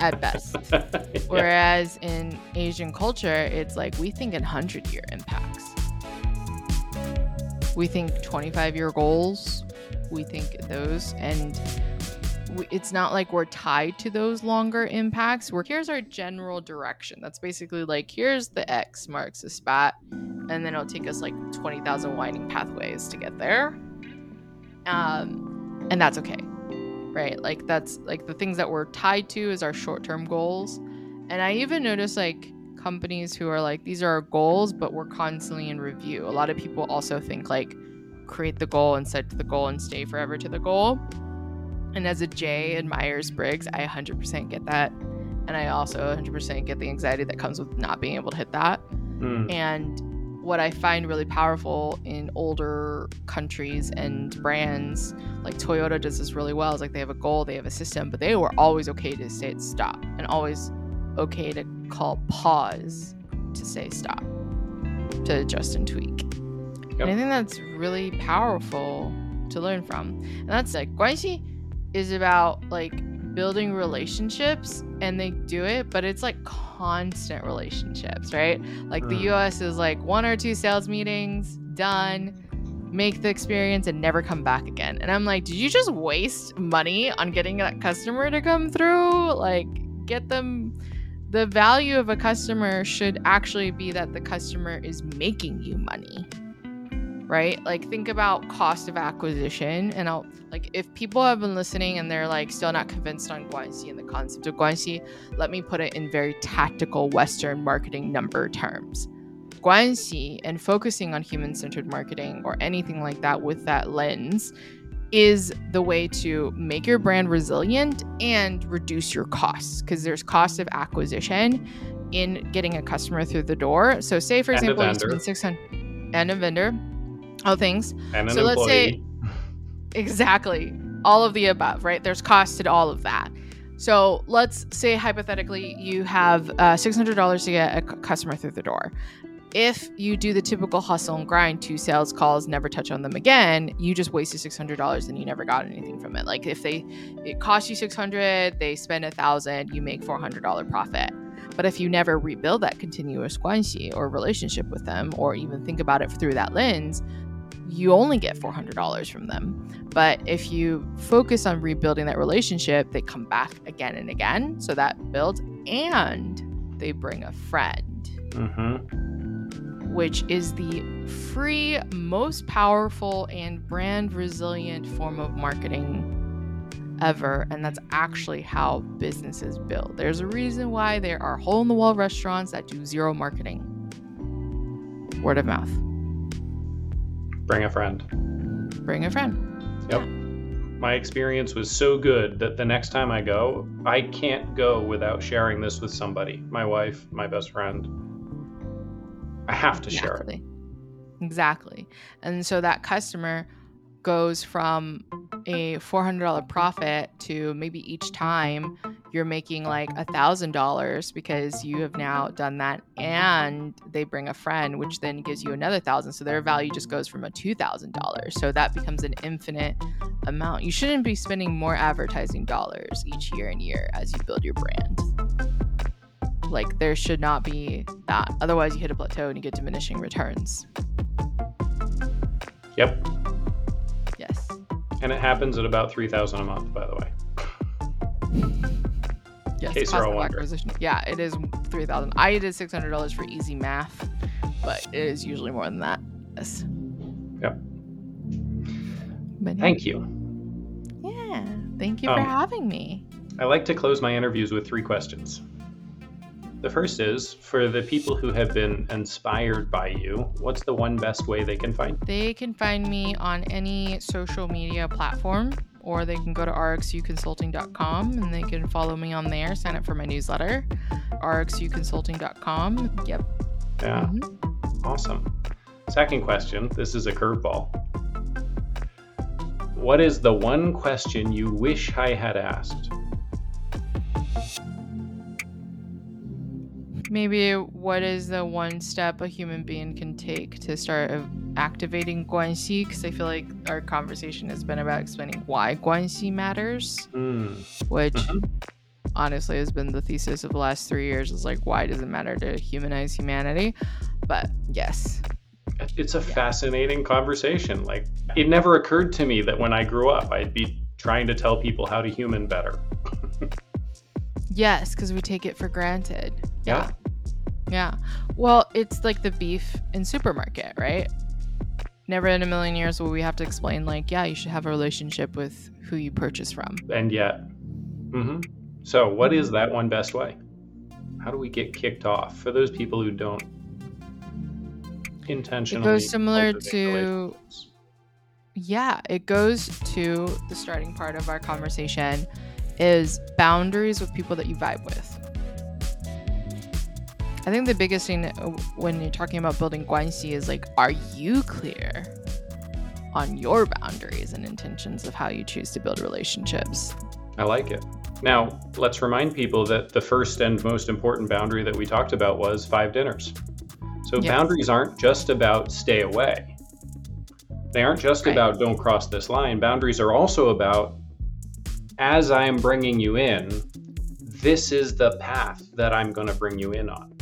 at best. <laughs> Yeah. Whereas in Asian culture, it's like we think in 100 year impacts. We think 25 year goals. We think those. And it's not like we're tied to those longer impacts. We're here's our general direction. That's basically like here's the X marks the spot. And then it'll take us like 20,000 winding pathways to get there. Um, and that's okay right like that's like the things that we're tied to is our short-term goals and i even notice like companies who are like these are our goals but we're constantly in review a lot of people also think like create the goal and set to the goal and stay forever to the goal and as a j in myers-briggs i 100% get that and i also 100% get the anxiety that comes with not being able to hit that Hmm. and what I find really powerful in older countries and brands, like Toyota does this really well, is like they have a goal, they have a system, but they were always okay to say stop and always okay to call pause to say stop, to adjust and tweak. Yep. And I think that's really powerful to learn from. And that's like Guanxi is about like building relationships and they do it, but it's like constant relationships, right? Like the Mm. US is like one or two sales meetings, done, make the experience and never come back again. And I'm like, did you just waste money on getting that customer to come through? Like, get them. The value of a customer should actually be that the customer is making you money. Right? Mm-hmm. Like think about cost of acquisition and I'll like if people have been listening and they're like still not convinced on Guanxi and the concept of Guanxi, let me put it in very tactical Western marketing number terms. Guanxi and focusing on human centered marketing or anything like that with that lens is the way to make your brand resilient and reduce your costs because there's cost of acquisition in getting a customer through the door. So, say for And example, you spend 600 and a vendor, all things. And an So let's say- <laughs> Exactly. All of the above, right? There's cost to all of that. So let's say hypothetically you have uh, $600 to get a customer through the door. If you do the typical hustle and grind, two sales calls, never touch on them again, you just wasted $600 and you never got anything from it. Like if they, it costs you 600, they spend a thousand, you make $400 profit. But if you never rebuild that continuous guanxi or relationship with them, or even think about it through that lens, you only get $400 from them. But if you focus on rebuilding that relationship, they come back again and again. So that builds and they bring a friend, Mhm. which is the free, most powerful, and brand resilient form of marketing ever. And that's actually how businesses build. There's a reason why there are hole in the wall restaurants that do zero marketing. Word of mouth. Bring a friend. Bring a friend. Yep. My experience was so good that the next time I go, I can't go without sharing this with somebody my wife, my best friend. I have to share it. Exactly. Exactly. And so that customer goes from a $400 profit to maybe each time you're making like a thousand dollars because you have now done that and they bring a friend which then gives you another thousand. So their value just goes from a two thousand dollars. So that becomes an infinite amount. You shouldn't be spending more advertising dollars each year and year as you build your brand. Like there should not be that. Otherwise you hit a plateau and you get diminishing returns. Yep. yes. And it happens at about 3000 a month, by the way. Yes case cost of acquisition yeah it is 3000 i did $600 for easy math but it is usually more than that yes Yep. but. Thank you. yeah thank you for Um, having me I like to close my interviews with three questions. The first is for the people who have been inspired by you, what's the one best way they can find? They can find me on any social media platform or they can go to rxuconsulting.com and they can follow me on there, sign up for my newsletter, rxuconsulting.com. Yep. Yeah. Mm-hmm. Awesome. Second question this is a curveball. What is the one question you wish I had asked? Maybe what is the one step a human being can take to start activating guanxi? Because I feel like our conversation has been about explaining why guanxi matters, mm. which mm-hmm. honestly has been the thesis of the last three years. Is like, why does it matter to humanize humanity? But yes, it's a yeah. fascinating conversation. Like, it never occurred to me that when I grew up, I'd be trying to tell people how to human better. Yes, because we take it for granted. Yeah. Yeah. Well, it's like the beef in supermarket, right? Never in a million years will we have to explain, like, yeah, you should have a relationship with who you purchase from. And yet, mm-hmm. so what is that one best way? How do we get kicked off for those people who don't intentionally? It goes similar to, yeah, it goes to the starting part of our conversation is boundaries with people that you vibe with. I think the biggest thing uh, when you're talking about building guanxi is like, are you clear on your boundaries and intentions of how you choose to build relationships? I like it. Now, let's remind people that the first and most important boundary that we talked about was five dinners. So, boundaries aren't just about stay away, they aren't just right. about don't cross this line. Boundaries are also about as I am bringing you in, this is the path that I'm going to bring you in on.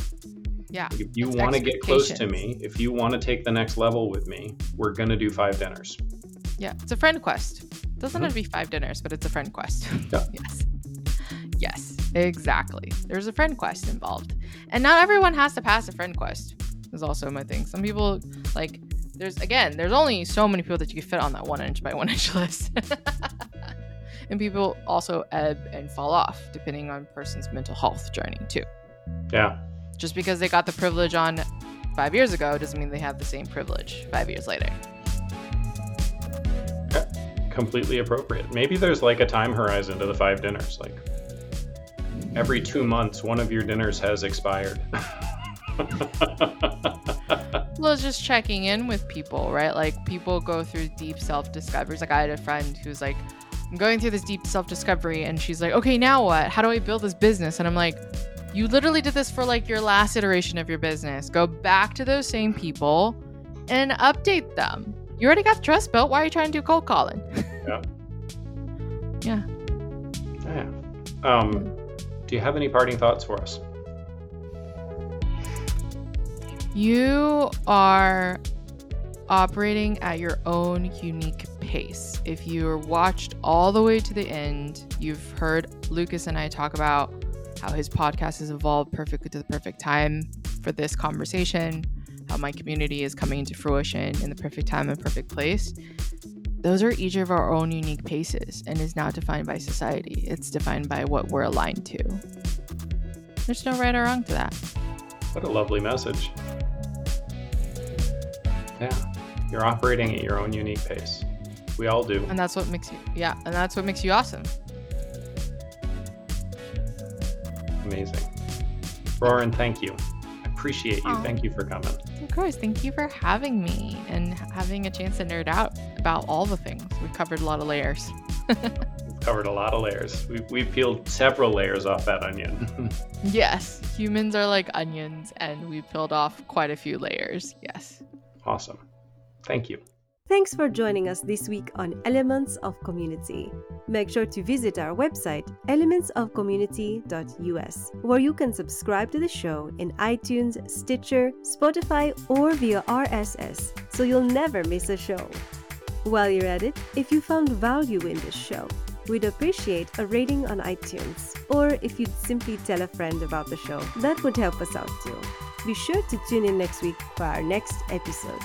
Yeah. If you want to get close to me, if you want to take the next level with me, we're going to do five dinners. Yeah. It's a friend quest. It doesn't mm-hmm. have to be five dinners, but it's a friend quest. <laughs> Yeah. yes. Yes, exactly. There's a friend quest involved. And not everyone has to pass a friend quest, is also my thing. Some people, like, there's, again, there's only so many people that you can fit on that one inch by one inch list. <laughs> and people also ebb and fall off depending on person's mental health journey, too. Yeah. Just because they got the privilege on five years ago doesn't mean they have the same privilege five years later. Completely appropriate. Maybe there's like a time horizon to the five dinners. Like every two months, one of your dinners has expired. <laughs> well, it's just checking in with people, right? Like people go through deep self discoveries. Like I had a friend who's like, I'm going through this deep self discovery, and she's like, okay, now what? How do I build this business? And I'm like, you literally did this for like your last iteration of your business. Go back to those same people and update them. You already got the trust built. Why are you trying to do cold calling? Yeah. <laughs> yeah. Yeah. Um, do you have any parting thoughts for us? You are operating at your own unique pace. If you're watched all the way to the end, you've heard Lucas and I talk about how his podcast has evolved perfectly to the perfect time for this conversation, how my community is coming into fruition in the perfect time and perfect place. Those are each of our own unique paces and is not defined by society. It's defined by what we're aligned to. There's no right or wrong to that. What a lovely message. Yeah, you're operating at your own unique pace. We all do. And that's what makes you, yeah, and that's what makes you awesome. amazing. Ruoyun, thank you. I appreciate you. Oh. Thank you for coming. Of course. Thank you for having me and having a chance to nerd out about all the things. We've covered a lot of layers. <laughs> we've covered a lot of layers. We've, we've peeled several layers off that onion. <laughs> yes. Humans are like onions, and we peeled off quite a few layers. Yes. Awesome. Thank you. Thanks for joining us this week on Elements of Community. Make sure to visit our website, elementsofcommunity.us, where you can subscribe to the show in iTunes, Stitcher, Spotify, or via RSS so you'll never miss a show. While you're at it, if you found value in this show, we'd appreciate a rating on iTunes, or if you'd simply tell a friend about the show, that would help us out too. Be sure to tune in next week for our next episode.